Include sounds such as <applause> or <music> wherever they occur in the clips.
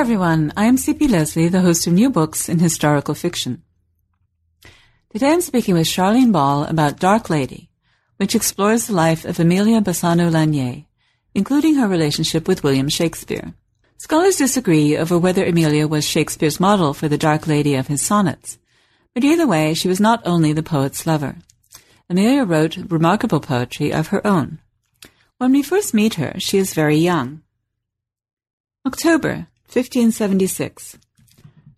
Everyone. I am C.P. Lesley, the host of New Books in Historical Fiction. Today I'm speaking with Charlene Ball about Dark Lady, which explores the life of Emilia Bassano Lanier, including her relationship with William Shakespeare. Scholars disagree over whether Emilia was Shakespeare's model for the Dark Lady of his sonnets, but either way, she was not only the poet's lover. Emilia wrote remarkable poetry of her own. When we first meet her, she is very young. October 1576.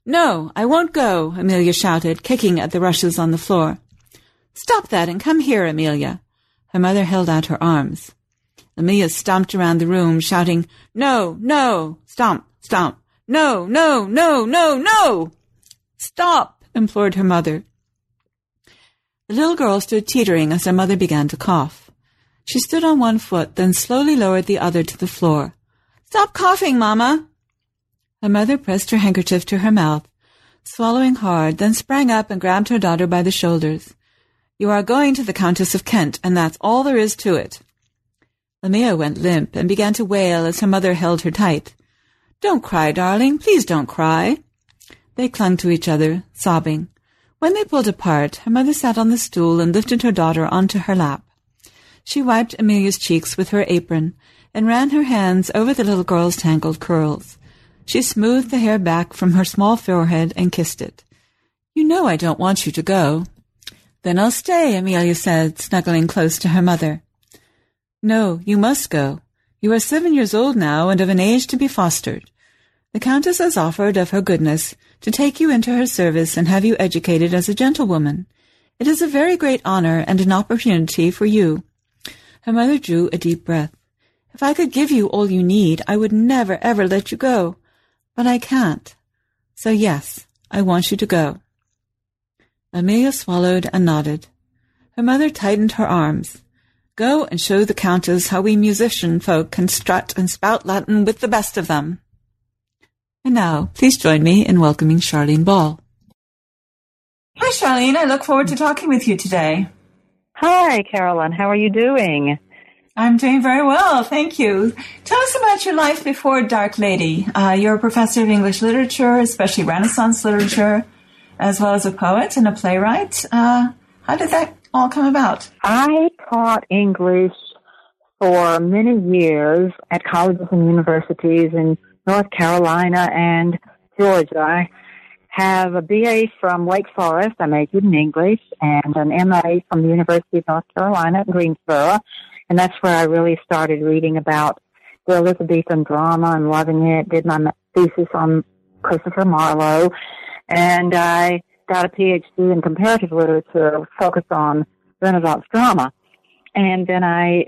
No, I won't go, Amelia shouted, kicking at the rushes on the floor. Stop that and come here, Amelia. Her mother held out her arms. Amelia stomped around the room, shouting, No, no, stomp, stomp, no, no, no, no, no! Stop, implored her mother. The little girl stood teetering as her mother began to cough. She stood on one foot, then slowly lowered the other to the floor. Stop coughing, Mamma, her mother pressed her handkerchief to her mouth, swallowing hard, then sprang up and grabbed her daughter by the shoulders. You are going to the Countess of Kent, and that's all there is to it. Emilia went limp and began to wail as her mother held her tight. Don't cry, darling. Please don't cry. They clung to each other, sobbing. When they pulled apart, her mother sat on the stool and lifted her daughter onto her lap. She wiped Amelia's cheeks with her apron and ran her hands over the little girl's tangled curls. She smoothed the hair back from her small forehead and kissed it. You know I don't want you to go. Then I'll stay, Emilia said, snuggling close to her mother. No, you must go. You are seven years old now and of an age to be fostered. The Countess has offered of her goodness to take you into her service and have you educated as a gentlewoman. It is a very great honor and an opportunity for you. Her mother drew a deep breath. If I could give you all you need, I would never, ever let you go. But I can't. So yes, I want you to go. Emilia swallowed and nodded. Her mother tightened her arms. Go and show the Countess how we musician folk can strut and spout Latin with the best of them. And now, please join me in welcoming Charlene Ball. Hi, Charlene. I look forward to talking with you today. Hi, Carolyn. How are you doing? I'm doing very well, thank you. Tell us about your life before Dark Lady. Uh, you're a professor of English literature, especially Renaissance literature, as well as a poet and a playwright. Uh, how did that all come about? I taught English for many years at colleges and universities in North Carolina and Georgia. I have a BA from Wake Forest. I majored in English and an MA from the University of North Carolina at Greensboro and that's where I really started reading about the Elizabethan drama and loving it. Did my thesis on Christopher Marlowe, and I got a PhD in comparative literature focused on Renaissance drama. And then I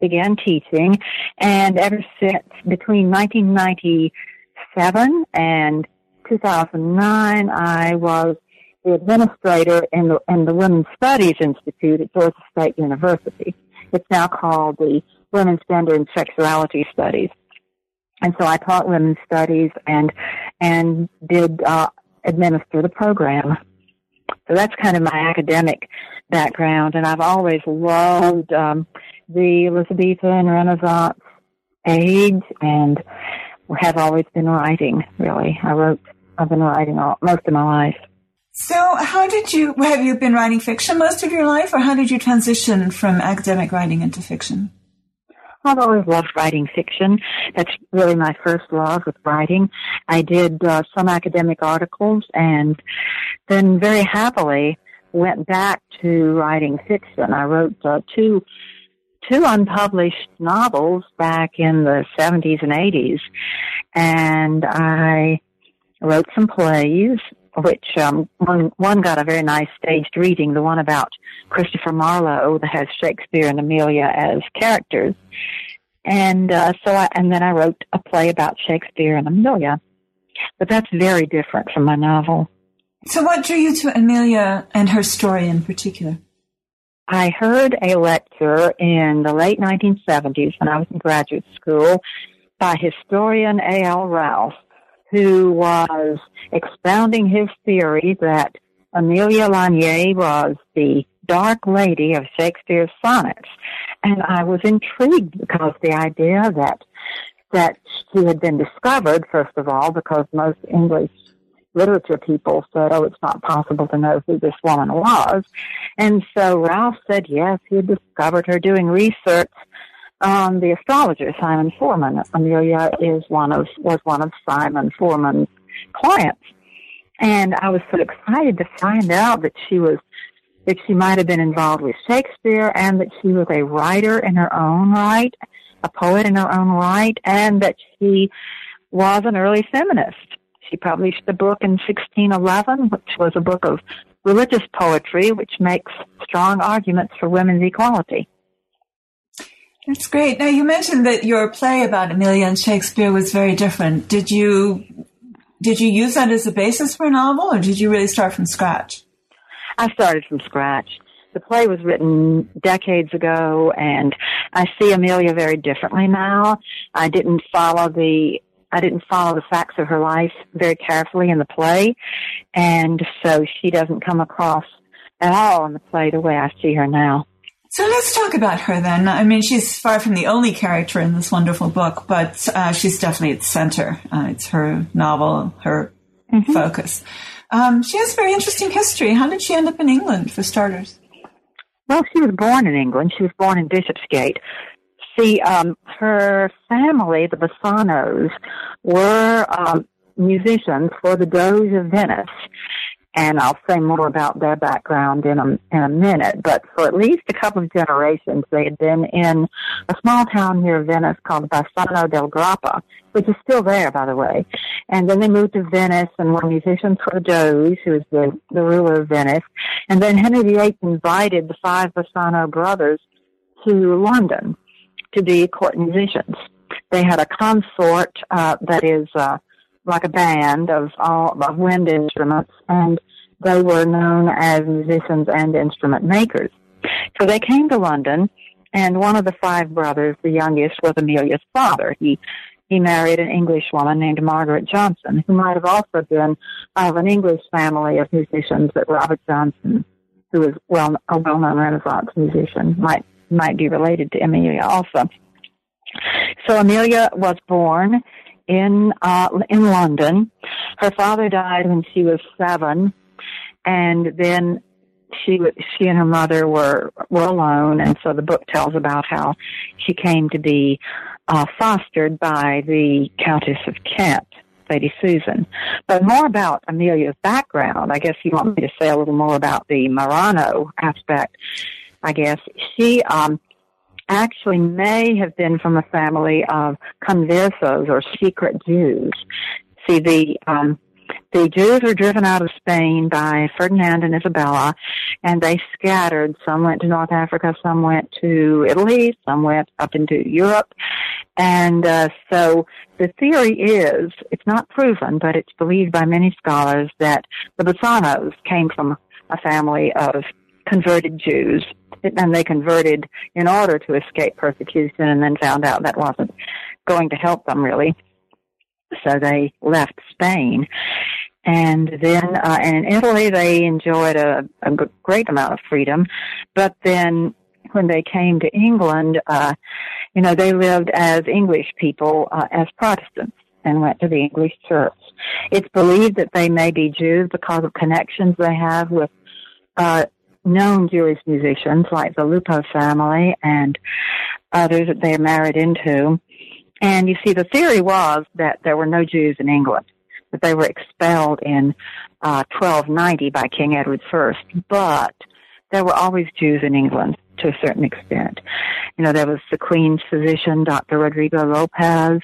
began teaching, and ever since between 1997 and 2009, I was the administrator in the, in the Women's Studies Institute at Georgia State University. It's now called the Women's Gender and Sexuality Studies. And so I taught women's studies and and did uh, administer the program. So that's kind of my academic background, and I've always loved um, the Elizabethan Renaissance age, and have always been writing. Really, I wrote. I've been writing all, most of my life. So, how did you, have you been writing fiction most of your life, or how did you transition from academic writing into fiction? I've always loved writing fiction. That's really my first love with writing. I did uh, some academic articles and then very happily went back to writing fiction. I wrote uh, two two unpublished novels back in the 70s and 80s and I wrote some plays which um, one one got a very nice staged reading, the one about Christopher Marlowe that has Shakespeare and Amelia as characters, and uh, so I, and then I wrote a play about Shakespeare and Amelia, but that's very different from my novel. So, what drew you to Amelia and her story in particular? I heard a lecture in the late 1970s when I was in graduate school by historian A.L. Rowse, who was expounding his theory that Amelia Lanier was the dark lady of Shakespeare's sonnets. And I was intrigued because the idea that that she had been discovered, first of all, because most English literature people said, oh, it's not possible to know who this woman was. And so Ralph said, yes, he had discovered her doing research on the astrologer, Simon Forman. Amelia is one of, was one of Simon Forman's clients. And I was so excited to find out that she was, that she might have been involved with Shakespeare and that she was a writer in her own right, a poet in her own right, and that she was an early feminist. She published a book in 1611, which was a book of religious poetry, which makes strong arguments for women's equality. That's great. Now you mentioned that your play about Amelia and Shakespeare was very different. Did you did you use that as a basis for a novel, or did you really start from scratch? I started from scratch. The play was written decades ago, and I see Amelia very differently now. I didn't follow the I didn't follow the facts of her life very carefully in the play, and so she doesn't come across at all in the play the way I see her now. So let's talk about her then. I mean, she's far from the only character in this wonderful book, but uh, she's definitely at the center. Uh, it's her novel, her mm-hmm. focus. Um, she has a very interesting history. How did she end up in England, for starters? Well, she was born in England. She was born in Bishopsgate, see, um, her family, the Bassanos, were um, musicians for the Doge of Venice. And I'll say more about their background in a, in a minute. But for at least a couple of generations, they had been in a small town near Venice called Bassano del Grappa, which is still there, by the way. And then they moved to Venice and were musicians for Doge, who was the, the ruler of Venice. And then Henry VIII invited the five Bassano brothers to London to be court musicians. They had a consort uh, that is uh, like a band of all of wind instruments, and they were known as musicians and instrument makers. So they came to London, and one of the five brothers, the youngest, was Amelia's father. He he married an English woman named Margaret Johnson, who might have also been of an English family of musicians that Robert Johnson, who was well a well-known Renaissance musician, might might be related to Amelia also. So Amelia was born in uh, in London. Her father died when she was seven, and then she she and her mother were were alone, and so the book tells about how she came to be uh, fostered by the Countess of Kent. Lady Susan. But more about Amelia's background, I guess you want me to say a little more about the Marrano aspect. I guess she um, actually may have been from a family of conversos or secret Jews. See, the um, the Jews were driven out of Spain by Ferdinand and Isabella, and they scattered. Some went to North Africa, some went to Italy, some went up into Europe. And uh, so the theory is, it's not proven, but it's believed by many scholars that the Bassanos came from a family of converted Jews and they converted in order to escape persecution and then found out that wasn't going to help them really. So they left Spain. And then, uh, and in Italy, they enjoyed a, a great amount of freedom. But then when they came to England, uh, you know, they lived as English people, uh, as Protestants and went to the English church. It's believed that they may be Jews because of connections they have with uh, known Jewish musicians like the Lupo family and others that they married into. And you see, the theory was that there were no Jews in England, that they were expelled in uh, 1290 by King Edward I. But there were always Jews in England. to a certain extent. You know, there was the Queen's physician, Dr. Rodrigo Lopez.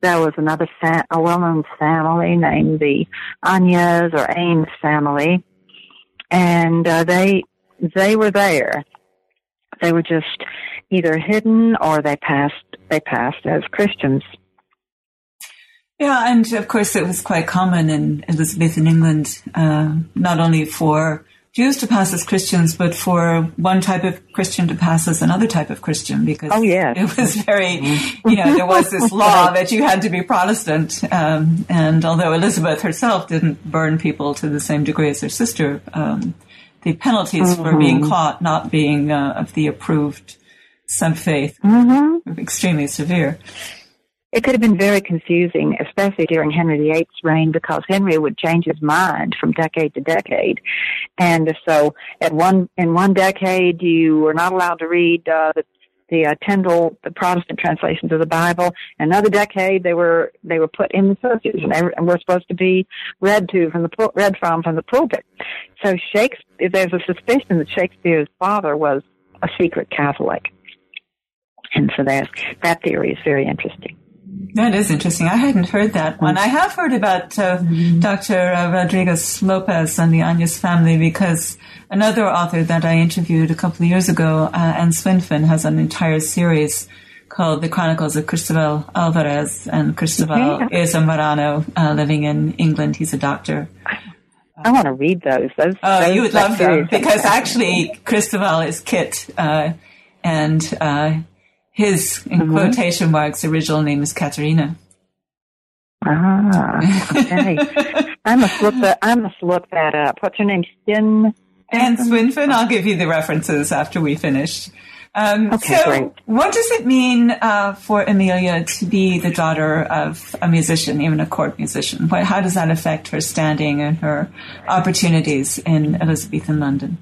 There was another fa- a well-known family named the Añez or Ames family, and uh, they they were there. They were just either hidden or they passed they passed as Christians. Yeah, and of course it was quite common in Elizabethan England, uh, not only for Jews to pass as Christians, but for one type of Christian to pass as another type of Christian, because oh, yes. it was very, you know, there was this law <laughs> that you had to be Protestant. Um, and although Elizabeth herself didn't burn people to the same degree as her sister, um, the penalties mm-hmm. for being caught not being uh, of the approved sub faith mm-hmm. were extremely severe it could have been very confusing, especially during Henry VIII's reign, because Henry would change his mind from decade to decade. And so at one, in one decade, you were not allowed to read, uh, the, the uh, Tyndale, the Protestant translations of the Bible. Another decade, they were they were put in the churches, and, were, and were supposed to be read to from the read from from the pulpit. So Shakespeare, there's a suspicion that Shakespeare's father was a secret Catholic, and so that that theory is very interesting. That is interesting. I hadn't heard that one. I have heard about uh, mm-hmm. Dr. Uh, Rodriguez Lopez and the Añez family because another author that I interviewed a couple of years ago, uh, Ann Swinfen, has an entire series called The Chronicles of Christoval Alvarez. And Christoval is a Marrano uh, living in England. He's a doctor. I want to read those. those oh, those you would love them because actually Christoval is Kit, uh, and uh, his, in mm-hmm. quotation marks, original name is Katerina. Ah, okay. <laughs> I must look that. I must look that up. What's her name? Stin. Ann Swinfen. I'll give you the references after we finish. Um, okay, so, great. what does it mean uh, for Amelia to be the daughter of a musician, even a court musician? What, how does that affect her standing and her opportunities in Elizabethan London?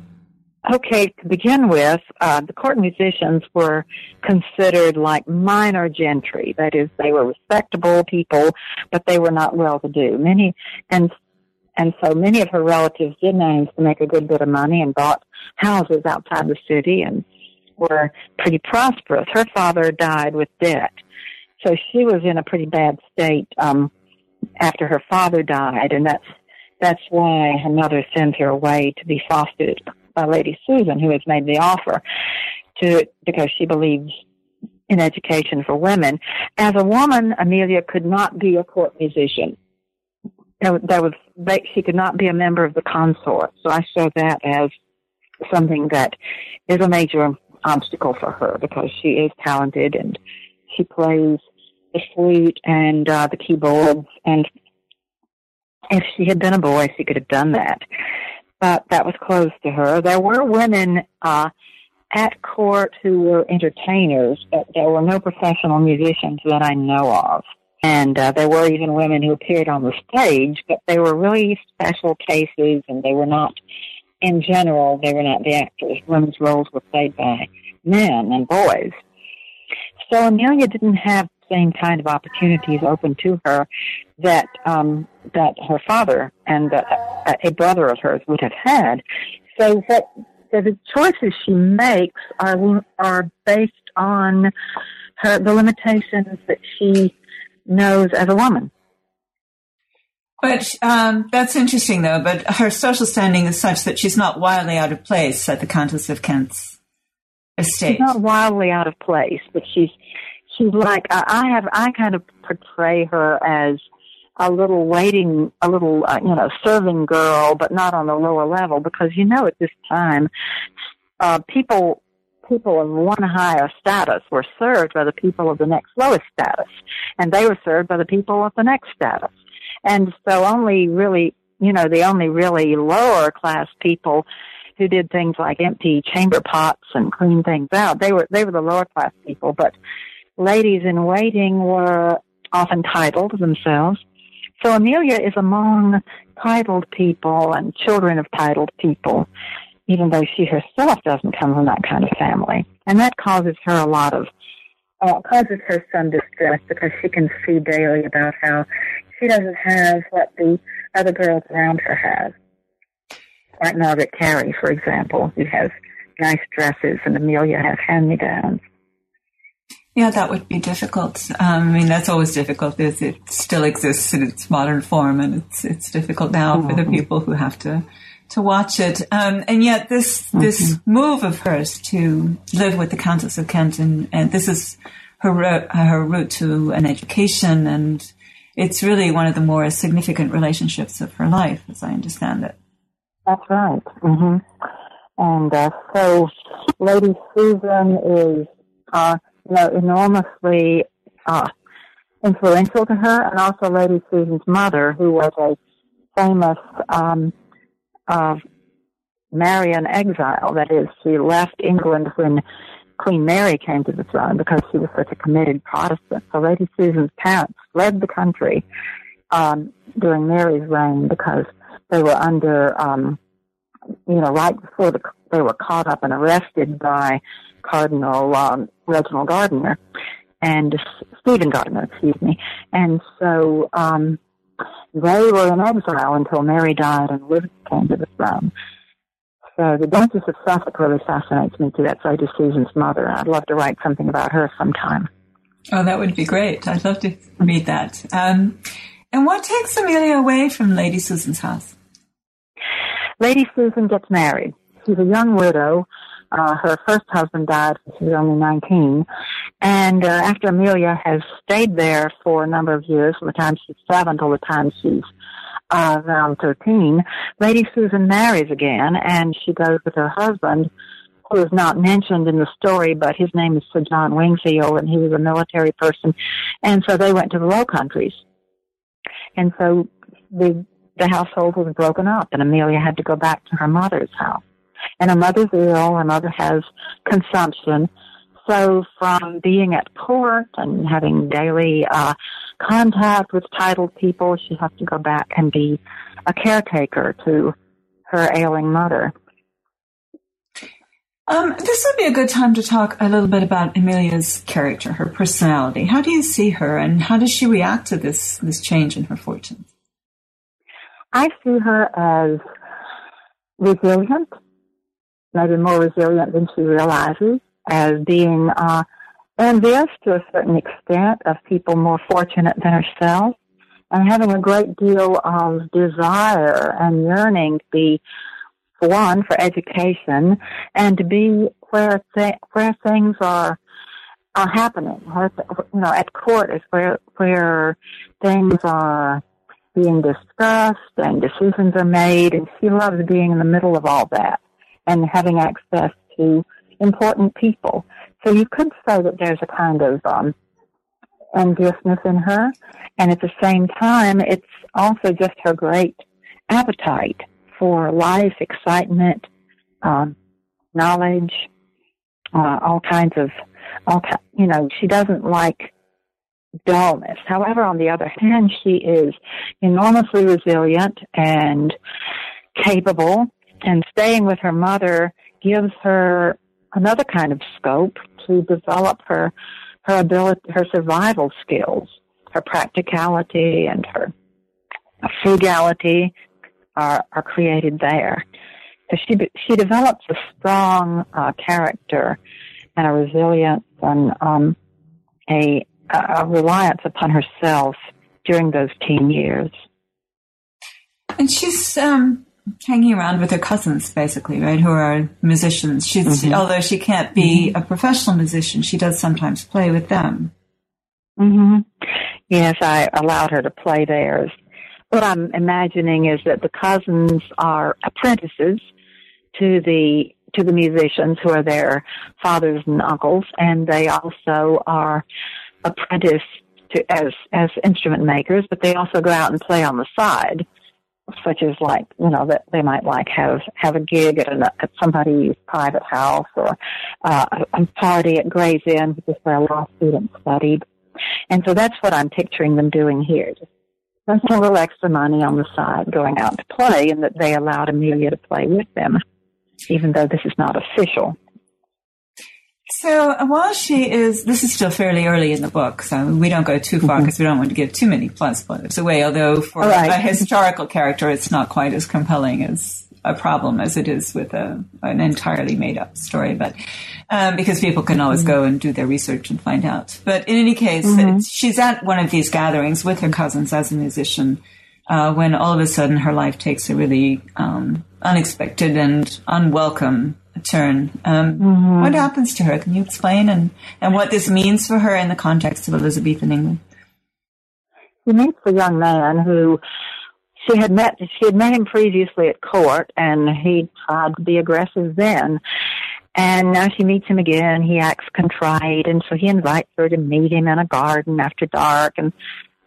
Okay, to begin with, uh, the court musicians were considered like minor gentry. That is, they were respectable people, but they were not well to do. Many, and, and so many of her relatives did manage to make a good bit of money and bought houses outside the city and were pretty prosperous. Her father died with debt. So she was in a pretty bad state, um, after her father died, and that's, that's why her mother sends her away to be fostered by Lady Susan, who has made the offer to because she believes in education for women. As a woman, Amelia could not be a court musician. There, was she could not be a member of the consort. So I show that as something that is a major obstacle for her because she is talented and she plays the flute and uh, the keyboards and if she had been a boy she could have done that but that was closed to her. There were women uh, at court who were entertainers, but there were no professional musicians that I know of. And uh, there were even women who appeared on the stage, but they were really special cases, and they were not, in general, they were not the actors. Women's roles were played by men and boys. So Amelia didn't have same kind of opportunities open to her that um, that her father and uh, a brother of hers would have had. So so the choices she makes are are based on her the limitations that she knows as a woman. But um, that's interesting, though. But her social standing is such that she's not wildly out of place at the Countess of Kent's estate. She's not wildly out of place, but she's she's like I have. I kind of portray her as a little waiting, a little, uh, you know, serving girl, but not on the lower level because, you know, at this time, uh, people, people of one higher status were served by the people of the next lowest status, and they were served by the people of the next status. And so only really, you know, the only really lower class people who did things like empty chamber pots and clean things out, they were, they were the lower class people, but ladies in waiting were often titled themselves so Amelia is among titled people and children of titled people, even though she herself doesn't come from that kind of family. And that causes her a lot of, uh, causes her some distress because she can see daily about how she doesn't have what the other girls around her have. Like Margaret Carey, for example, who has nice dresses, and Amelia has hand-me-downs. Yeah, that would be difficult. Um, I mean, that's always difficult. Is it still exists in its modern form, and it's it's difficult now mm-hmm. for the mm-hmm. people who have to to watch it. Um, and yet, this mm-hmm. this move of hers to live with the Countess of Kent, and, and this is her her route to an education, and it's really one of the more significant relationships of her life, as I understand it. That's right. Mm-hmm. And uh, so, Lady Susan is. Uh, know, enormously uh, influential to her, and also Lady Susan's mother, who was a famous um, uh, Marian exile. That is, she left England when Queen Mary came to the throne because she was such a committed Protestant. So Lady Susan's parents fled the country um, during Mary's reign because they were under, um, you know, right before the, they were caught up and arrested by Cardinal um, Reginald Gardiner and Stephen Gardiner, excuse me. And so um, they were in exile until Mary died and Elizabeth came to the throne. So the Duchess of Suffolk really fascinates me too. That's Lady Susan's mother. I'd love to write something about her sometime. Oh, that would be great. I'd love to read that. Um, and what takes Amelia away from Lady Susan's house? Lady Susan gets married. She's a young widow uh, her first husband died when she was only 19. And uh, after Amelia has stayed there for a number of years, from the time she's seven till the time she's uh, around 13, Lady Susan marries again, and she goes with her husband, who is not mentioned in the story, but his name is Sir John Wingfield, and he was a military person. And so they went to the Low Countries. And so the the household was broken up, and Amelia had to go back to her mother's house and her mother's ill. Her mother has consumption. So from being at court and having daily uh, contact with titled people, she has to go back and be a caretaker to her ailing mother. Um, this would be a good time to talk a little bit about Amelia's character, her personality. How do you see her, and how does she react to this this change in her fortunes? I see her as resilient maybe more resilient than she realizes, as being uh, envious to a certain extent of people more fortunate than herself, and having a great deal of desire and yearning to be, one, for education, and to be where th- where things are are happening. Where, you know, at court is where where things are being discussed and decisions are made, and she loves being in the middle of all that and having access to important people. So you could say that there's a kind of um, enviousness in her, and at the same time, it's also just her great appetite for life, excitement, um, knowledge, uh, all kinds of, all you know, she doesn't like dullness. However, on the other hand, she is enormously resilient and capable and staying with her mother gives her another kind of scope to develop her her ability her survival skills her practicality and her frugality are are created there. So she she develops a strong uh, character and a resilience and um, a, a reliance upon herself during those teen years. And she's um hanging around with her cousins, basically, right, who are musicians. She's, mm-hmm. although she can't be mm-hmm. a professional musician, she does sometimes play with them. hmm Yes, I allowed her to play theirs. What I'm imagining is that the cousins are apprentices to the to the musicians who are their fathers and uncles, and they also are apprenticed to as as instrument makers, but they also go out and play on the side such as like you know that they might like have have a gig at, an, at somebody's private house or uh, a, a party at Gray's Inn, which is where a law students studied. And so that's what I'm picturing them doing here. Just a little extra money on the side, going out to play, and that they allowed Amelia to play with them, even though this is not official. So while she is, this is still fairly early in the book, so we don't go too far because mm-hmm. we don't want to give too many plot spoilers away. Although for right. a historical character, it's not quite as compelling as a problem as it is with a, an entirely made up story, but um, because people can always mm-hmm. go and do their research and find out. But in any case, mm-hmm. she's at one of these gatherings with her cousins as a musician uh, when all of a sudden her life takes a really um, unexpected and unwelcome turn. Um, mm-hmm. What happens to her? Can you explain and, and what this means for her in the context of Elizabethan England? She meets a young man who she had met. She had met him previously at court, and he tried to be aggressive then. And now she meets him again. He acts contrite, and so he invites her to meet him in a garden after dark. And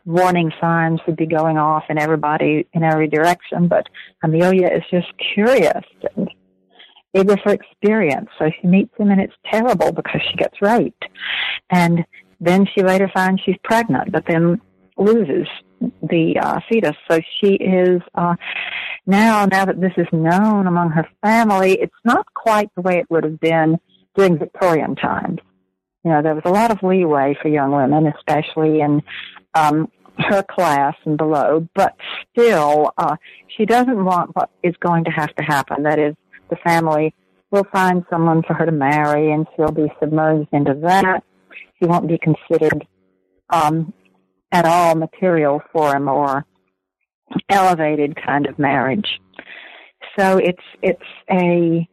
warning signs would be going off in everybody in every direction. But Amelia is just curious and eager for experience. So she meets him, and it's terrible because she gets raped. And then she later finds she's pregnant, but then loses the uh, fetus. So she is uh, now, now that this is known among her family, it's not quite the way it would have been during Victorian times. You know, there was a lot of leeway for young women, especially in um, her class and below, but still, uh, she doesn't want what is going to have to happen. That is, the family will find someone for her to marry, and she'll be submerged into that. She won't be considered um, at all material for a more elevated kind of marriage. So it's it's a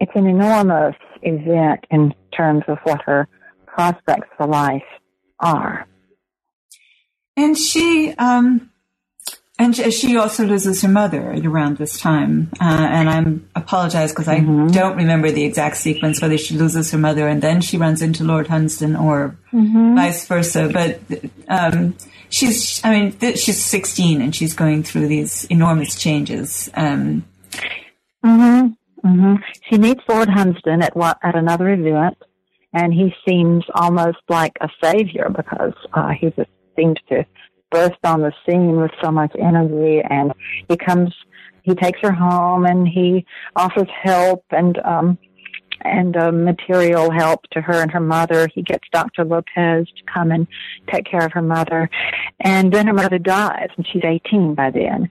it's an enormous event in terms of what her prospects for life are. And she um, and she also loses her mother around this time. Uh, and I'm apologize because I mm-hmm. don't remember the exact sequence, whether she loses her mother and then she runs into Lord Hunsdon or mm-hmm. vice versa. But um, she's, I mean, th- she's 16 and she's going through these enormous changes. Um, mm-hmm. Mm-hmm. She meets Lord Hunsdon at what, at another event, and he seems almost like a savior because uh, he just seems to burst on the scene with so much energy and he comes he takes her home and he offers help and um and uh, material help to her and her mother. He gets Dr. Lopez to come and take care of her mother. And then her mother dies, and she's 18 by then.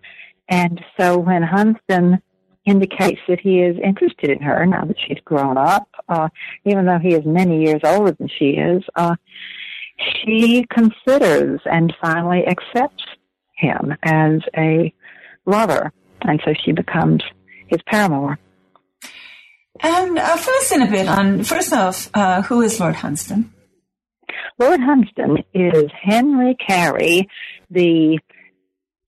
And so when Hunsdon indicates that he is interested in her now that she's grown up, uh, even though he is many years older than she is, uh, she considers and finally accepts him as a lover. And so she becomes his paramour. And uh, fill us in a bit on, first off, uh, who is Lord Hunsdon? Lord Hunsdon is Henry Carey, the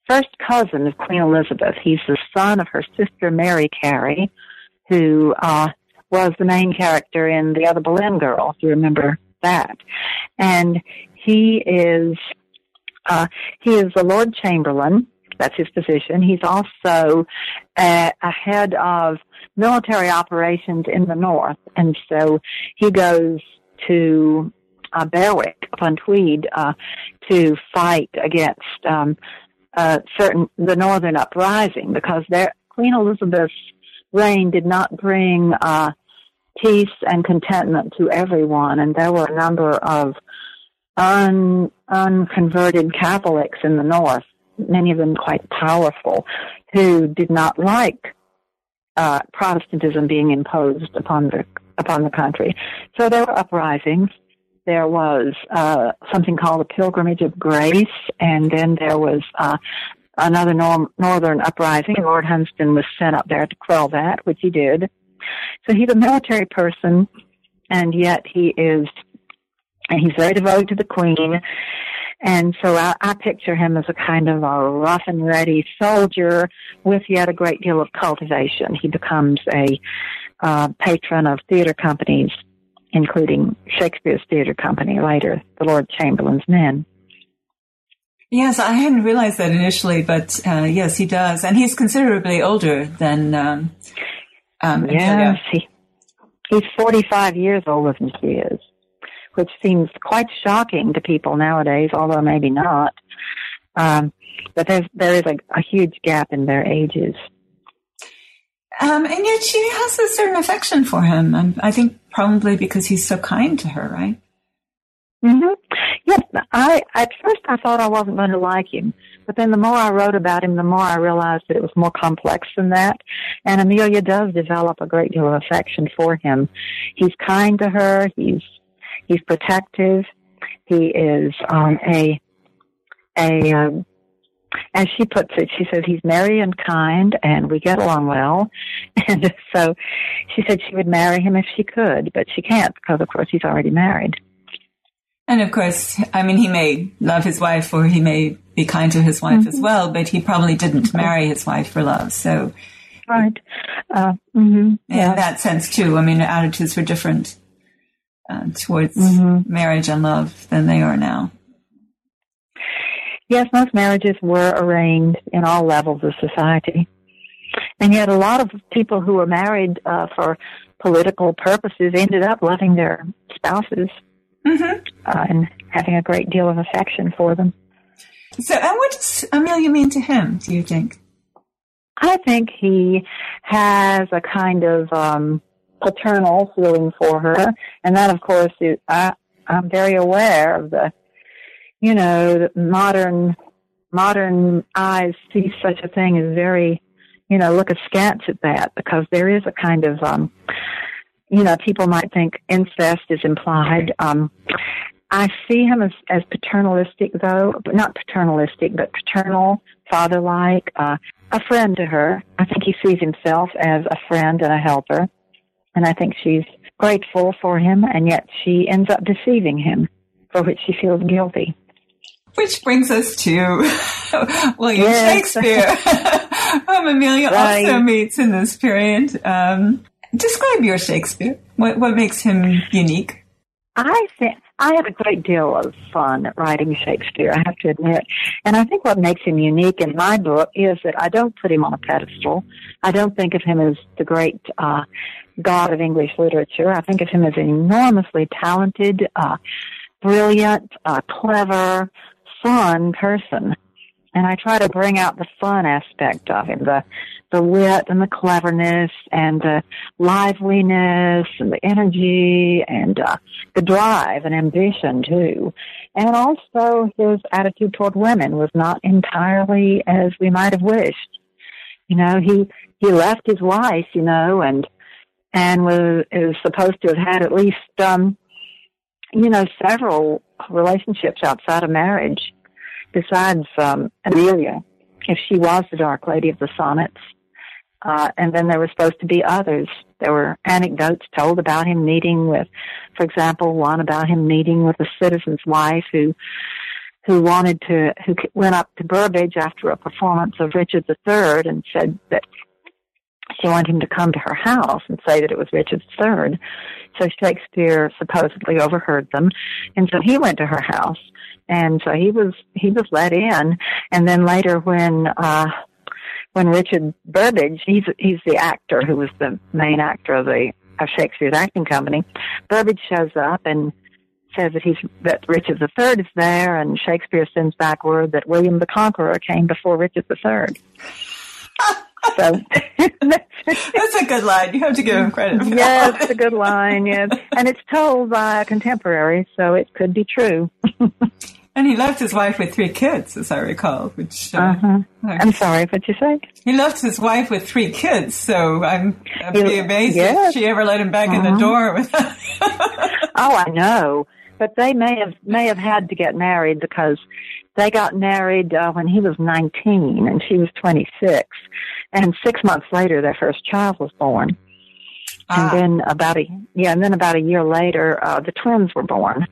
first cousin of Queen Elizabeth. He's the son of her sister Mary Carey, who uh, was the main character in The Other Boleyn Girl, if you remember that. And he is, uh, he is the Lord Chamberlain. That's his position. He's also a, a head of military operations in the north. And so he goes to uh, Berwick upon Tweed uh, to fight against um, uh, certain the northern uprising because there, Queen Elizabeth's reign did not bring uh, peace and contentment to everyone. And there were a number of un, unconverted Catholics in the North, many of them quite powerful, who did not like uh, Protestantism being imposed upon the upon the country. So there were uprisings. There was uh, something called the Pilgrimage of Grace, and then there was uh, another northern uprising. Lord Hunsdon was sent up there to quell that, which he did. So he's a military person, and yet he is, and he's very devoted to the Queen. And so I, I picture him as a kind of a rough and ready soldier with yet a great deal of cultivation. He becomes a uh, patron of theater companies, including Shakespeare's theater company later, the Lord Chamberlain's Men. Yes, I hadn't realized that initially, but uh, yes, he does, and he's considerably older than um, um, yes, he, he's 45 years older than she is, which seems quite shocking to people nowadays, although maybe not. Um, but there's, there is a, a huge gap in their ages. Um, and yet she has a certain affection for him. And I think probably because he's so kind to her, right? Mm-hmm. Yes, I at first I thought I wasn't going to like him, but then the more I wrote about him, the more I realized that it was more complex than that. And Amelia does develop a great deal of affection for him. He's kind to her. He's he's protective. He is um, a a um, as she puts it, she says he's merry and kind, and we get along well. <laughs> And so, she said she would marry him if she could, but she can't because, of course, he's already married. And of course, I mean, he may love his wife or he may be kind to his wife mm-hmm. as well, but he probably didn't marry his wife for love. So, right. Uh, mm-hmm. yeah. In that sense, too, I mean, attitudes were different uh, towards mm-hmm. marriage and love than they are now. Yes, most marriages were arranged in all levels of society. And yet a lot of people who were married uh, for political purposes ended up loving their spouses mm-hmm. uh, and having a great deal of affection for them. So, and what does Amelia mean to him, do you think? I think he has a kind of um, paternal feeling for her, and that, of course, is, I, I'm very aware of the you know, the modern modern eyes see such a thing as very, you know, look askance at that because there is a kind of, um, you know, people might think incest is implied. Um, I see him as, as paternalistic though, but not paternalistic, but paternal, father-like, uh, a friend to her. I think he sees himself as a friend and a helper. And I think she's grateful for him and yet she ends up deceiving him for which she feels guilty. Which brings us to <laughs> William. Shakespeare, <laughs> whom Amelia right. also meets in this period. Um, describe your Shakespeare. What, what makes him unique? I think I have a great deal of fun writing Shakespeare, I have to admit. And I think what makes him unique in my book is that I don't put him on a pedestal. I don't think of him as the great uh, god of English literature. I think of him as an enormously talented, uh, brilliant, uh, clever, fun person. And I try to bring out the fun aspect of him, the, the wit and the cleverness and the liveliness and the energy and uh, the drive and ambition too. And also his attitude toward women was not entirely as we might have wished. You know, he, he left his wife, you know, and, and was, is supposed to have had at least, um, you know, several relationships outside of marriage besides um, Amelia, if she was the Dark Lady of the Sonnets. Uh, and then there were supposed to be others. There were anecdotes told about him meeting with, for example, one about him meeting with a citizen's wife who, who wanted to, who went up to Burbage after a performance of Richard III and said that she wanted him to come to her house and say that it was Richard III. So Shakespeare supposedly overheard them, and so he went to her house and so he was he was let in and then later when uh when Richard Burbage he's he's the actor who was the main actor of the of Shakespeare's acting company Burbage shows up and says that he's that Richard III is there and Shakespeare sends back word that William the Conqueror came before Richard III <laughs> so that's a good line. You have to give him credit. For yes, that. it's a good line. Yes, and it's told by a contemporary, so it could be true. <laughs> and he left his wife with three kids, as I recall. Which uh, uh-huh. I'm sorry, what'd you say? He left his wife with three kids, so I'm, I'm pretty amazed yes. if she ever let him back uh-huh. in the uh-huh. door. With <laughs> oh, I know, but they may have may have had to get married because they got married uh, when he was 19 and she was 26. And six months later, their first child was born. Ah. And then about a yeah, and then about a year later, uh, the twins were born.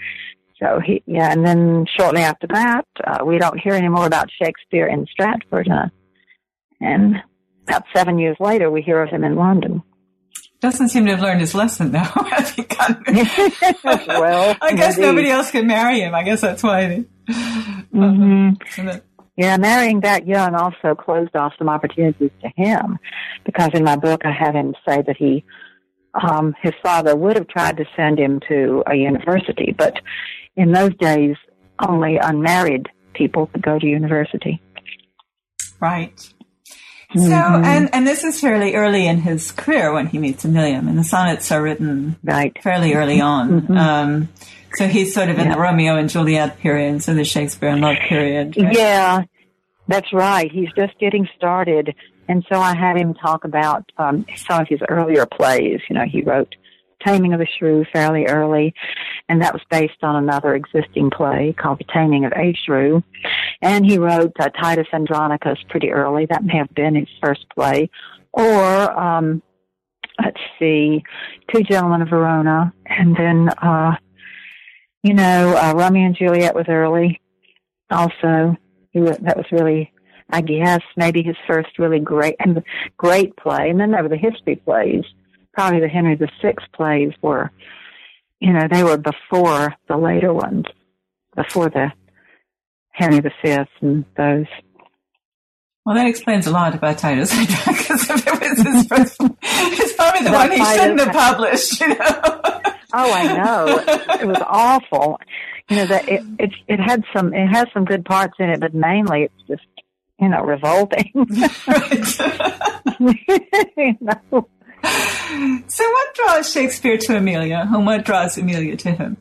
So he yeah, and then shortly after that, uh, we don't hear any more about Shakespeare in Stratford. Uh, and about seven years later, we hear of him in London. Doesn't seem to have learned his lesson though. <laughs> <laughs> well, I guess indeed. nobody else can marry him. I guess that's why. They, mm-hmm. uh, yeah, marrying that young also closed off some opportunities to him, because in my book I have him say that he, um, his father would have tried to send him to a university, but in those days only unmarried people could go to university. Right. So, mm-hmm. and, and this is fairly early in his career when he meets Emilia. and the sonnets are written right. fairly early on. Mm-hmm. Um, so he's sort of in yeah. the Romeo and Juliet period, so the Shakespeare in love period. Right? Yeah, that's right. He's just getting started. And so I had him talk about um, some of his earlier plays. You know, he wrote Taming of the Shrew fairly early, and that was based on another existing play called The Taming of a Shrew. And he wrote uh, Titus Andronicus pretty early. That may have been his first play. Or, um, let's see, Two Gentlemen of Verona, and then, uh, you know, uh, Romeo and Juliet was early also. He that was really I guess maybe his first really great and great play, and then there were the history plays. Probably the Henry VI plays were, you know, they were before the later ones, before the Henry V and those. Well, that explains a lot about Titus because if it was his first, it's probably the one he shouldn't have published. You know. oh, I know. It was awful. You know that it, it it had some it has some good parts in it, but mainly it's just you know, revolting. <laughs> <laughs> you know? <laughs> So, what draws Shakespeare to Amelia, and what draws Amelia to him?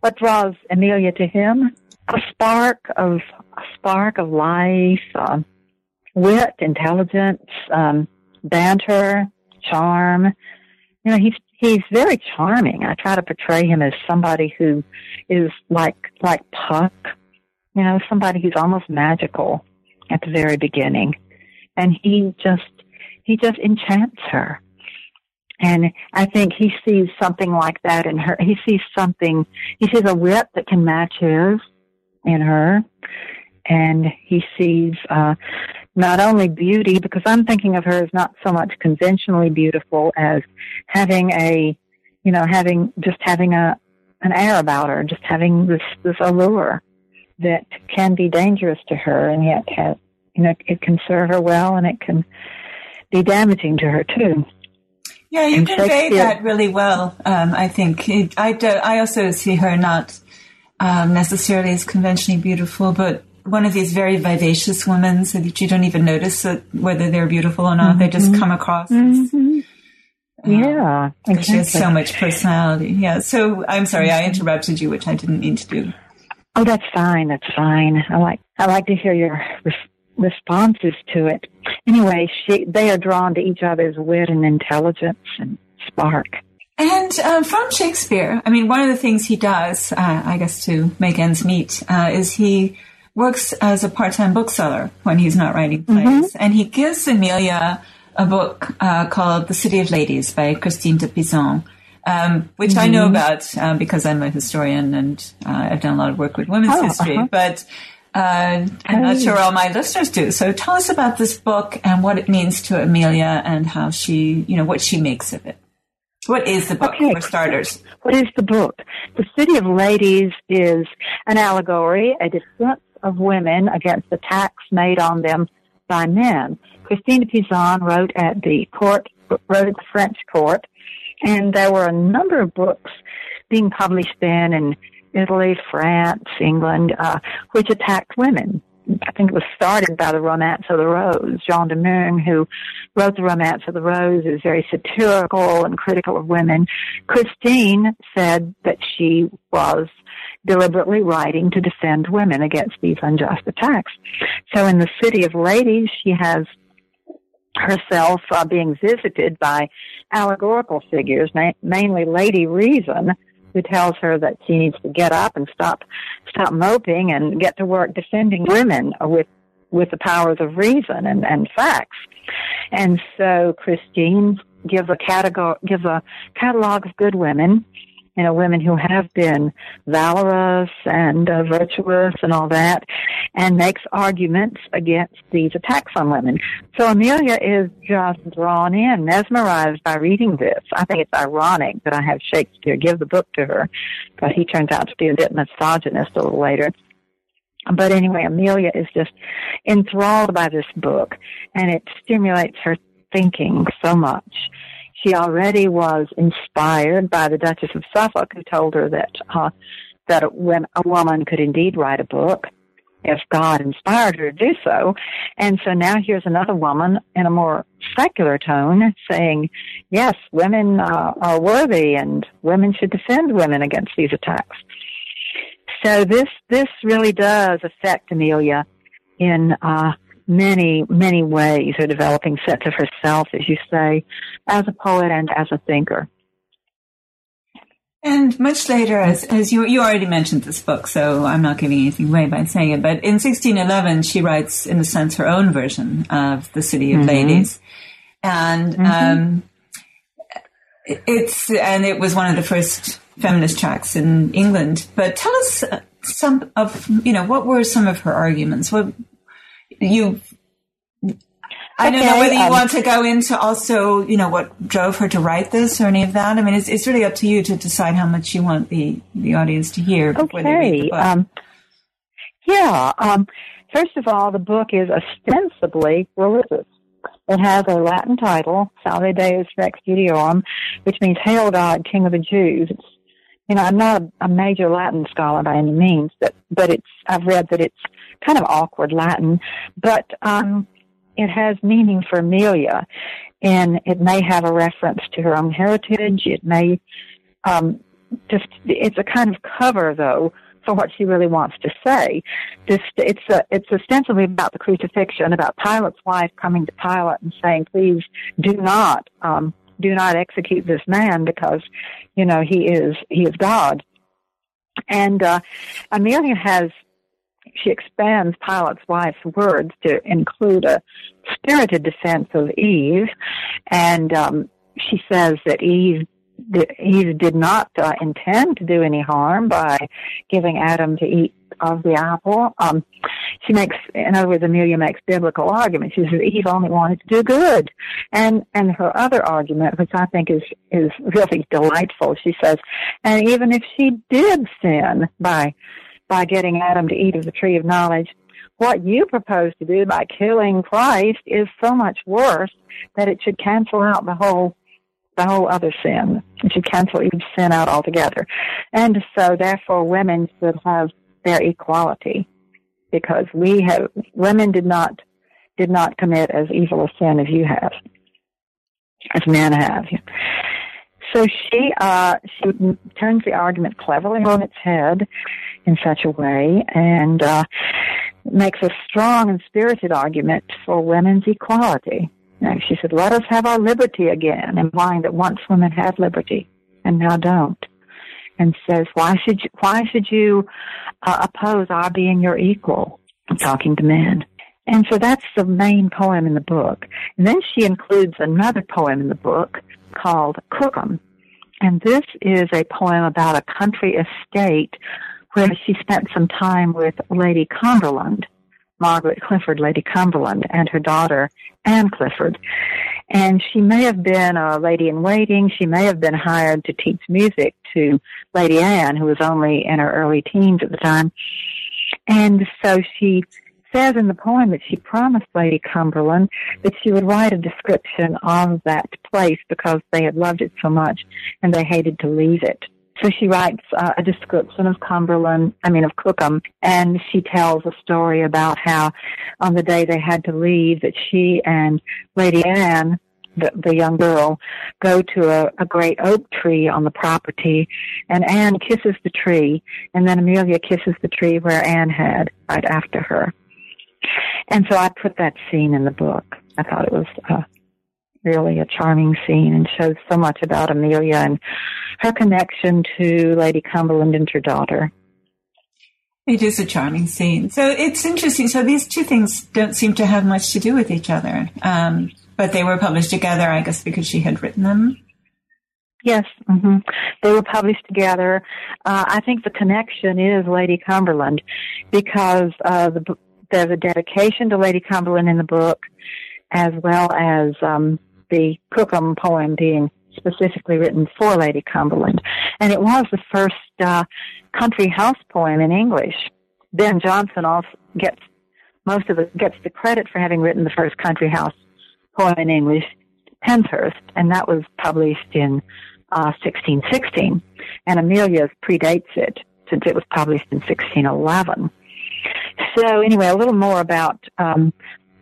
What draws Amelia to him? A spark of a spark of life, uh, wit, intelligence, um, banter, charm. You know, he's he's very charming. I try to portray him as somebody who is like like Puck you know, somebody who's almost magical at the very beginning. And he just, he just enchants her. And I think he sees something like that in her. He sees something, he sees a wit that can match his in her. And he sees, uh, not only beauty, because I'm thinking of her as not so much conventionally beautiful as having a, you know, having, just having a, an air about her, just having this, this allure that can be dangerous to her and yet has, you know, it can serve her well and it can be damaging to her too. Yeah, you and convey that really well. Um, I think I do, I also see her not um, necessarily as conventionally beautiful, but one of these very vivacious women, so that you don't even notice that whether they're beautiful or not. Mm-hmm. They just mm-hmm. come across. Mm-hmm. Um, yeah, exactly. she has so much personality. Yeah. So I'm sorry I interrupted you, which I didn't mean to do. Oh, that's fine. That's fine. I like I like to hear your responses to it. Anyway, she they are drawn to each other's wit and intelligence and spark. And uh, from Shakespeare, I mean, one of the things he does, uh, I guess, to make ends meet, uh, is he works as a part-time bookseller when he's not writing plays, mm-hmm. and he gives Amelia a book uh, called *The City of Ladies* by Christine de Pizan um, which mm-hmm. I know mm-hmm. about um, because I'm a historian and uh, I've done a lot of work with women's oh, history. Uh-huh. But uh, I'm not sure all my listeners do. So tell us about this book and what it means to Amelia and how she, you know, what she makes of it. What is the book okay. for starters? What is the book? The City of Ladies is an allegory, a defense of women against attacks made on them by men. Christine de Pizan wrote at the court, wrote at the French court and there were a number of books being published then in Italy, France, England, uh, which attacked women. I think it was started by the Romance of the Rose. Jean de Meung, who wrote the Romance of the Rose, is very satirical and critical of women. Christine said that she was deliberately writing to defend women against these unjust attacks. So in the City of Ladies, she has herself uh, being visited by allegorical figures, ma- mainly Lady Reason, who tells her that she needs to get up and stop stop moping and get to work defending women with with the powers of reason and, and facts. And so Christine gives a catalog gives a catalog of good women you know, women who have been valorous and uh, virtuous and all that, and makes arguments against these attacks on women. So Amelia is just drawn in, mesmerized by reading this. I think it's ironic that I have Shakespeare give the book to her, but he turns out to be a bit misogynist a little later. But anyway, Amelia is just enthralled by this book, and it stimulates her thinking so much she already was inspired by the Duchess of Suffolk, who told her that uh, that when a woman could indeed write a book, if God inspired her to do so. And so now here's another woman in a more secular tone saying, yes, women uh, are worthy and women should defend women against these attacks. So this, this really does affect Amelia in, uh, many, many ways, her developing sets of herself, as you say, as a poet and as a thinker. And much later, as, as you, you already mentioned this book, so I'm not giving anything away by saying it, but in 1611, she writes, in a sense, her own version of The City of mm-hmm. Ladies. And, mm-hmm. um, it's, and it was one of the first feminist tracts in England. But tell us some of, you know, what were some of her arguments? What, you I don't know whether you um, want to go into also, you know, what drove her to write this or any of that. I mean, it's, it's really up to you to decide how much you want the, the audience to hear okay. Um, yeah. Um, first of all, the book is ostensibly religious. It has a Latin title, Salve Deus Rex Judaeorum, which means Hail God, King of the Jews. It's, you know, I'm not a, a major Latin scholar by any means, but, but it's, I've read that it's kind of awkward Latin, but, um, it has meaning for Amelia, and it may have a reference to her own heritage. It may um, just it's a kind of cover though for what she really wants to say. This it's a, it's ostensibly about the crucifixion, about Pilate's wife coming to Pilate and saying, "Please do not um, do not execute this man because you know he is he is God." And uh, Amelia has she expands Pilate's wife's words to include a spirited defense of Eve, and um, she says that Eve Eve did not uh, intend to do any harm by giving Adam to eat of the apple. Um, she makes, in other words, Amelia makes biblical arguments. She says Eve only wanted to do good, and and her other argument, which I think is is really delightful, she says, and even if she did sin by by getting Adam to eat of the tree of knowledge. What you propose to do by killing Christ is so much worse that it should cancel out the whole the whole other sin. It should cancel each sin out altogether. And so therefore women should have their equality because we have women did not did not commit as evil a sin as you have, as men have. So she uh, she turns the argument cleverly on its head in such a way and uh, makes a strong and spirited argument for women's equality. And she said, "Let us have our liberty again," implying that once women had liberty and now don't. And says, "Why should you, why should you uh, oppose our being your equal?" Talking to men. And so that's the main poem in the book. And then she includes another poem in the book called Cookham. And this is a poem about a country estate where she spent some time with Lady Cumberland, Margaret Clifford, Lady Cumberland, and her daughter, Anne Clifford. And she may have been a lady in waiting. She may have been hired to teach music to Lady Anne, who was only in her early teens at the time. And so she says in the poem that she promised Lady Cumberland that she would write a description of that place because they had loved it so much and they hated to leave it. So she writes uh, a description of Cumberland, I mean of Cookham, and she tells a story about how on the day they had to leave that she and Lady Anne the, the young girl go to a, a great oak tree on the property and Anne kisses the tree and then Amelia kisses the tree where Anne had right after her. And so I put that scene in the book. I thought it was uh, really a charming scene and shows so much about Amelia and her connection to Lady Cumberland and her daughter. It is a charming scene. So it's interesting. So these two things don't seem to have much to do with each other. Um, but they were published together, I guess, because she had written them. Yes, mm-hmm. they were published together. Uh, I think the connection is Lady Cumberland because uh, the there's a dedication to Lady Cumberland in the book, as well as um, the Cookham poem being specifically written for Lady Cumberland. And it was the first uh, country house poem in English. Ben Jonson also gets most of it gets the credit for having written the first country house poem in English, Penshurst, and that was published in uh, 1616. And Amelia's predates it since it was published in 1611. So anyway, a little more about um,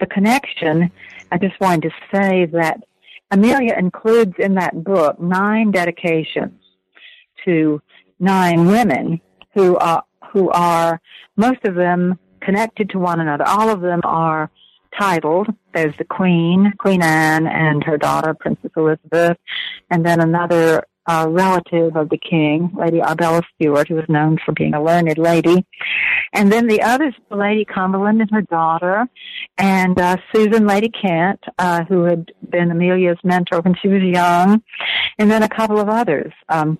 the connection. I just wanted to say that Amelia includes in that book nine dedications to nine women who are who are most of them connected to one another. All of them are titled. There's the Queen, Queen Anne, and her daughter, Princess Elizabeth, and then another uh, relative of the king, Lady Arbella Stewart, who was known for being a learned lady. And then the others, Lady Cumberland and her daughter, and uh, Susan Lady Kent, uh, who had been Amelia's mentor when she was young, and then a couple of others. Um,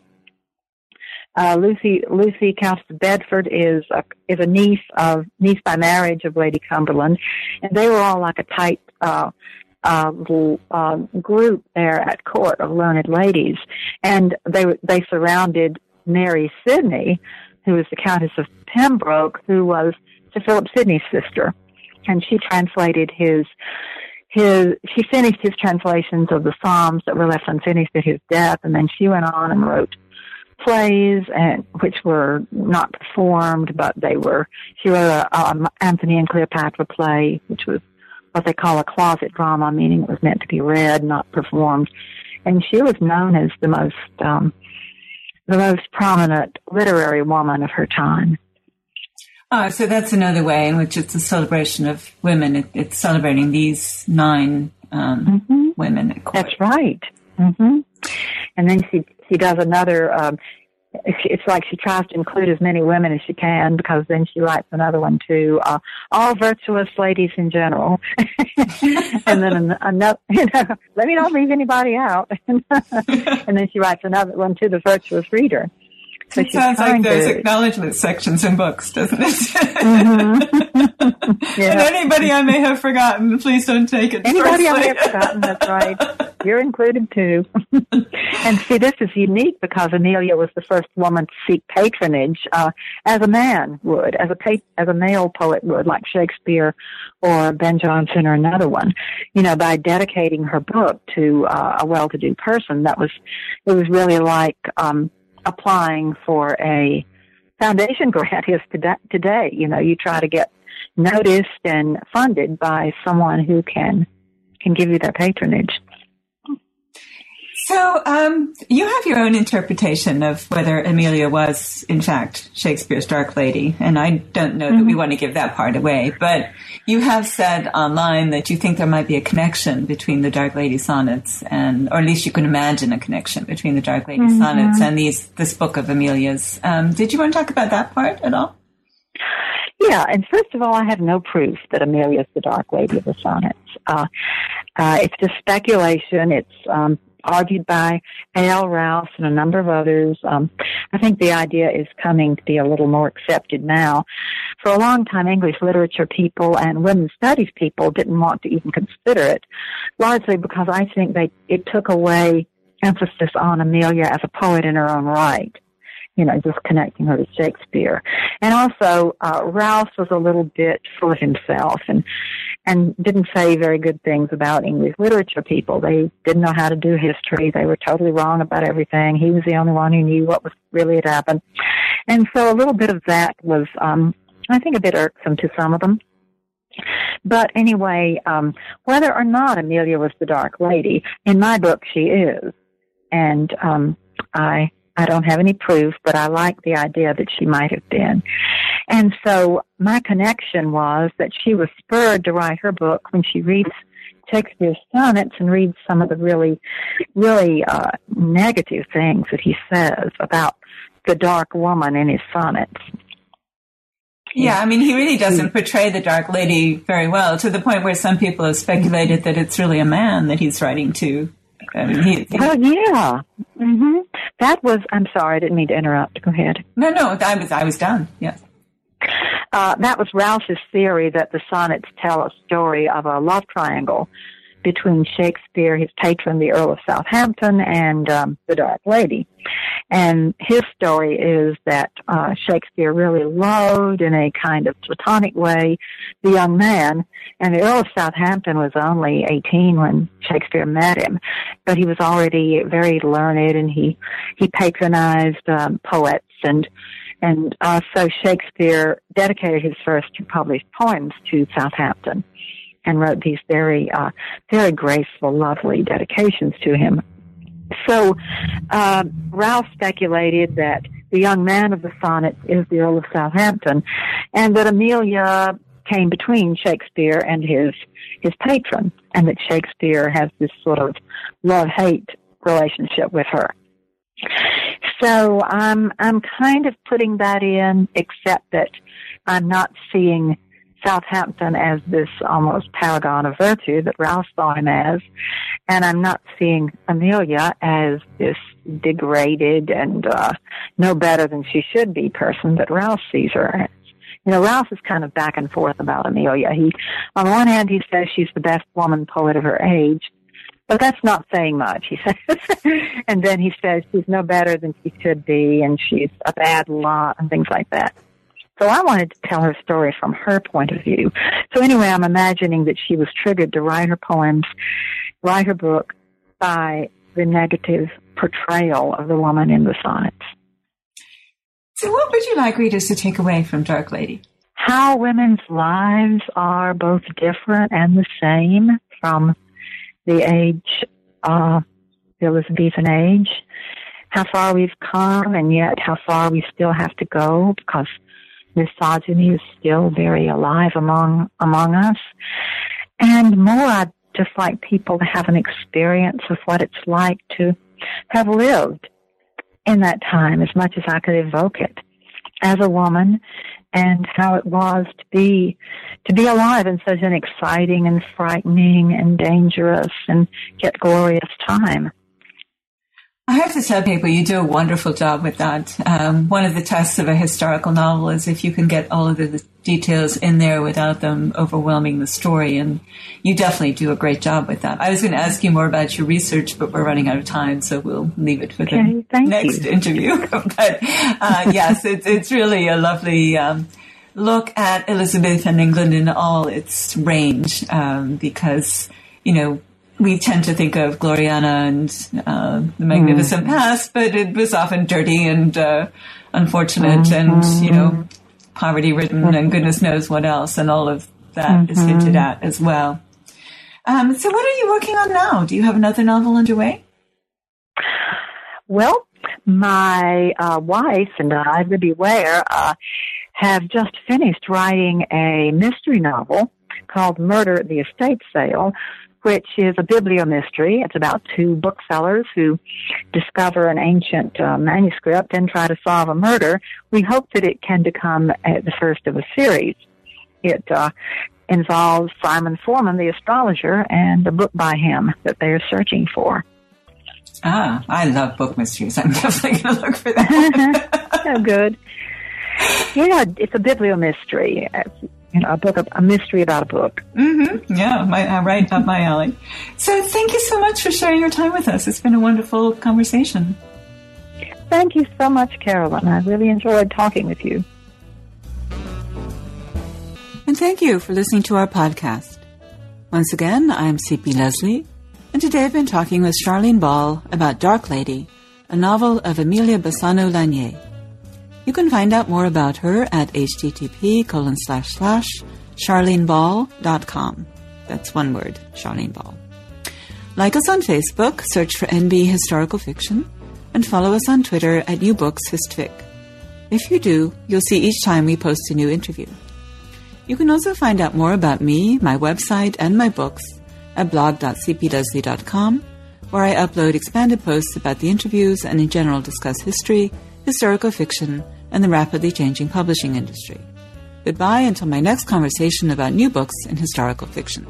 uh, Lucy Lucy Countess Bedford is a, is a niece of niece by marriage of Lady Cumberland, and they were all like a tight uh, uh, uh, group there at court of learned ladies, and they they surrounded Mary Sidney, who was the Countess of Pembroke, who was Sir Philip Sidney's sister, and she translated his his she finished his translations of the Psalms that were left unfinished at his death, and then she went on and wrote plays and which were not performed, but they were. She wrote a um, Antony and Cleopatra play, which was what they call a closet drama, meaning it was meant to be read, not performed. And she was known as the most um, the most prominent literary woman of her time. Oh, so that's another way in which it's a celebration of women. It, it's celebrating these nine um, mm-hmm. women at court. That's right. Mm-hmm. And then she she does another. Um, it's like she tries to include as many women as she can because then she writes another one too. Uh, all virtuous ladies in general, <laughs> and then another. <laughs> You know, let me not leave anybody out. <laughs> and then she writes another one to the virtuous reader. It sounds like those to... acknowledgement sections in books, doesn't it? mm-hmm. <laughs> yeah. And anybody I may have forgotten, please don't take it. Anybody I may have forgotten, that's right. <laughs> You're included too. <laughs> and see, this is unique because Amelia was the first woman to seek patronage uh, as a man would, as a pa- as a male poet would, like Shakespeare or Ben Jonson or another one. You know, by dedicating her book to uh, a well-to-do person, that was it was really like. Um, applying for a foundation <laughs> grant is today. You know, you try to get noticed and funded by someone who can can give you that patronage. So, um, you have your own interpretation of whether Amelia was, in fact, Shakespeare's Dark Lady, and I don't know mm-hmm. that we mm-hmm. want to give that part away, but you have said online that you think there might be a connection between the Dark Lady sonnets and, or at least you can imagine a connection between the Dark Lady mm-hmm. sonnets and these, this book of Amelia's. Um, did you want to talk about that part at all? Yeah, and first of all, I have no proof that Amelia is the Dark Lady of the sonnets. Uh, uh, it's just speculation. It's um, argued by A.L. Rowse and a number of others. Um, I think the idea is coming to be a little more accepted now. For a long time, English literature people and women's studies people didn't want to even consider it, largely because I think they it took away emphasis on Amelia as a poet in her own right you know, just connecting her to Shakespeare. And also, uh, Rowse was a little bit full of himself and, and didn't say very good things about English literature people. They didn't know how to do history. They were totally wrong about everything. He was the only one who knew what was really had happened. And so a little bit of that was, um, I think a bit irksome to some of them. But anyway, um, whether or not Amelia was the Dark Lady, in my book she is. And um, I I don't have any proof, but I like the idea that she might have been. And so my connection was that she was spurred to write her book when she reads Shakespeare's sonnets and reads some of the really, really uh, negative things that he says about the dark woman in his sonnets. Yeah, I mean, he really doesn't portray the Dark Lady very well to the point where some people have speculated that it's really a man that he's writing to. I mean, he, he, oh yeah, mm-hmm. that was. I'm sorry, I didn't mean to interrupt. Go ahead. No, no, I was I was done. Yes. Uh, that was Rowse's theory that the sonnets tell a story of a love triangle between Shakespeare, his patron, the Earl of Southampton, and um, the Dark Lady. And his story is that uh, Shakespeare really loved, in a kind of platonic way, the young man. And the Earl of Southampton was only 18 when Shakespeare met him, but he was already very learned, and he he patronized um, poets and And uh, so Shakespeare dedicated his first published poems to Southampton and wrote these very, uh, very graceful, lovely dedications to him. So uh, Ralph speculated that the young man of the sonnet is the Earl of Southampton, and that Amelia came between Shakespeare and his his patron, and that Shakespeare has this sort of love hate relationship with her. So I'm I'm kind of putting that in, except that I'm not seeing Southampton as this almost paragon of virtue that Ralph saw him as, and I'm not seeing Amelia as this degraded and uh, no better than she should be person that Ralph sees her as. You know, Ralph is kind of back and forth about Amelia. He, on one hand, he says she's the best woman poet of her age, but that's not saying much, he <laughs> says. and then he says she's no better than she should be, and she's a bad lot, and things like that. So I wanted to tell her story from her point of view. So anyway, I'm imagining that she was triggered to write her poems, write her book by the negative portrayal of the woman in the sonnets. So what would you like readers to take away from Dark Lady? How women's lives are both different and the same from the age, uh, the Elizabethan age, how far we've come and yet how far we still have to go because misogyny is still very alive among among us. And more, I'd just like people to have an experience of what it's like to have lived in that time as much as I could evoke it as a woman and how it was to be to be alive in such an exciting and frightening and dangerous and yet glorious time. I have to tell people you do a wonderful job with that. Um, one of the tests of a historical novel is if you can get all of the details in there without them overwhelming the story, and you definitely do a great job with that. I was going to ask you more about your research, but we're running out of time, so we'll leave it for the next you. interview. <laughs> but uh, yes, it's it's really a lovely. Um, look at Elizabethan England in all its range, um, because you know we tend to think of Gloriana and uh, the magnificent mm. past, but it was often dirty and uh, unfortunate mm-hmm. and, you know, poverty ridden and goodness knows what else. And all of that mm-hmm. is hinted at as well. Um, so what are you working on now? Do you have another novel underway? Well, my uh, wife and I, Libby Ware, uh, have just finished writing a mystery novel called Murder at the Estate Sale, which is a bibliomystery. It's about two booksellers who discover an ancient uh, manuscript and try to solve a murder. We hope that it can become uh, the first of a series. It uh, involves Simon Forman, the astrologer, and a book by him that they are searching for. Ah, I love book mysteries. I'm <laughs> definitely going to look for that. <laughs> oh, good. Yeah, it's a bibliomystery you know, a book, a mystery about a book. Mm-hmm. Yeah, my, uh, right up my alley. So thank you so much for sharing your time with us. It's been a wonderful conversation. Thank you so much, Carolyn. I really enjoyed talking with you. And thank you for listening to our podcast. Once again, I'm C.P. Lesley, and today I've been talking with Charlene Ball about Dark Lady, a novel of Emilia Bassano Lanyer. You can find out more about her at http colon slash slash charleneball.com. That's one word, Charlene Ball. Like us on Facebook, search for NB Historical Fiction, and follow us on Twitter at NewBooksHistfic. If you do, you'll see each time we post a new interview. You can also find out more about me, my website, and my books at blog.cplesley.com, where I upload expanded posts about the interviews and in general discuss history, historical fiction, and the rapidly changing publishing industry. Goodbye until my next conversation about new books in historical fiction.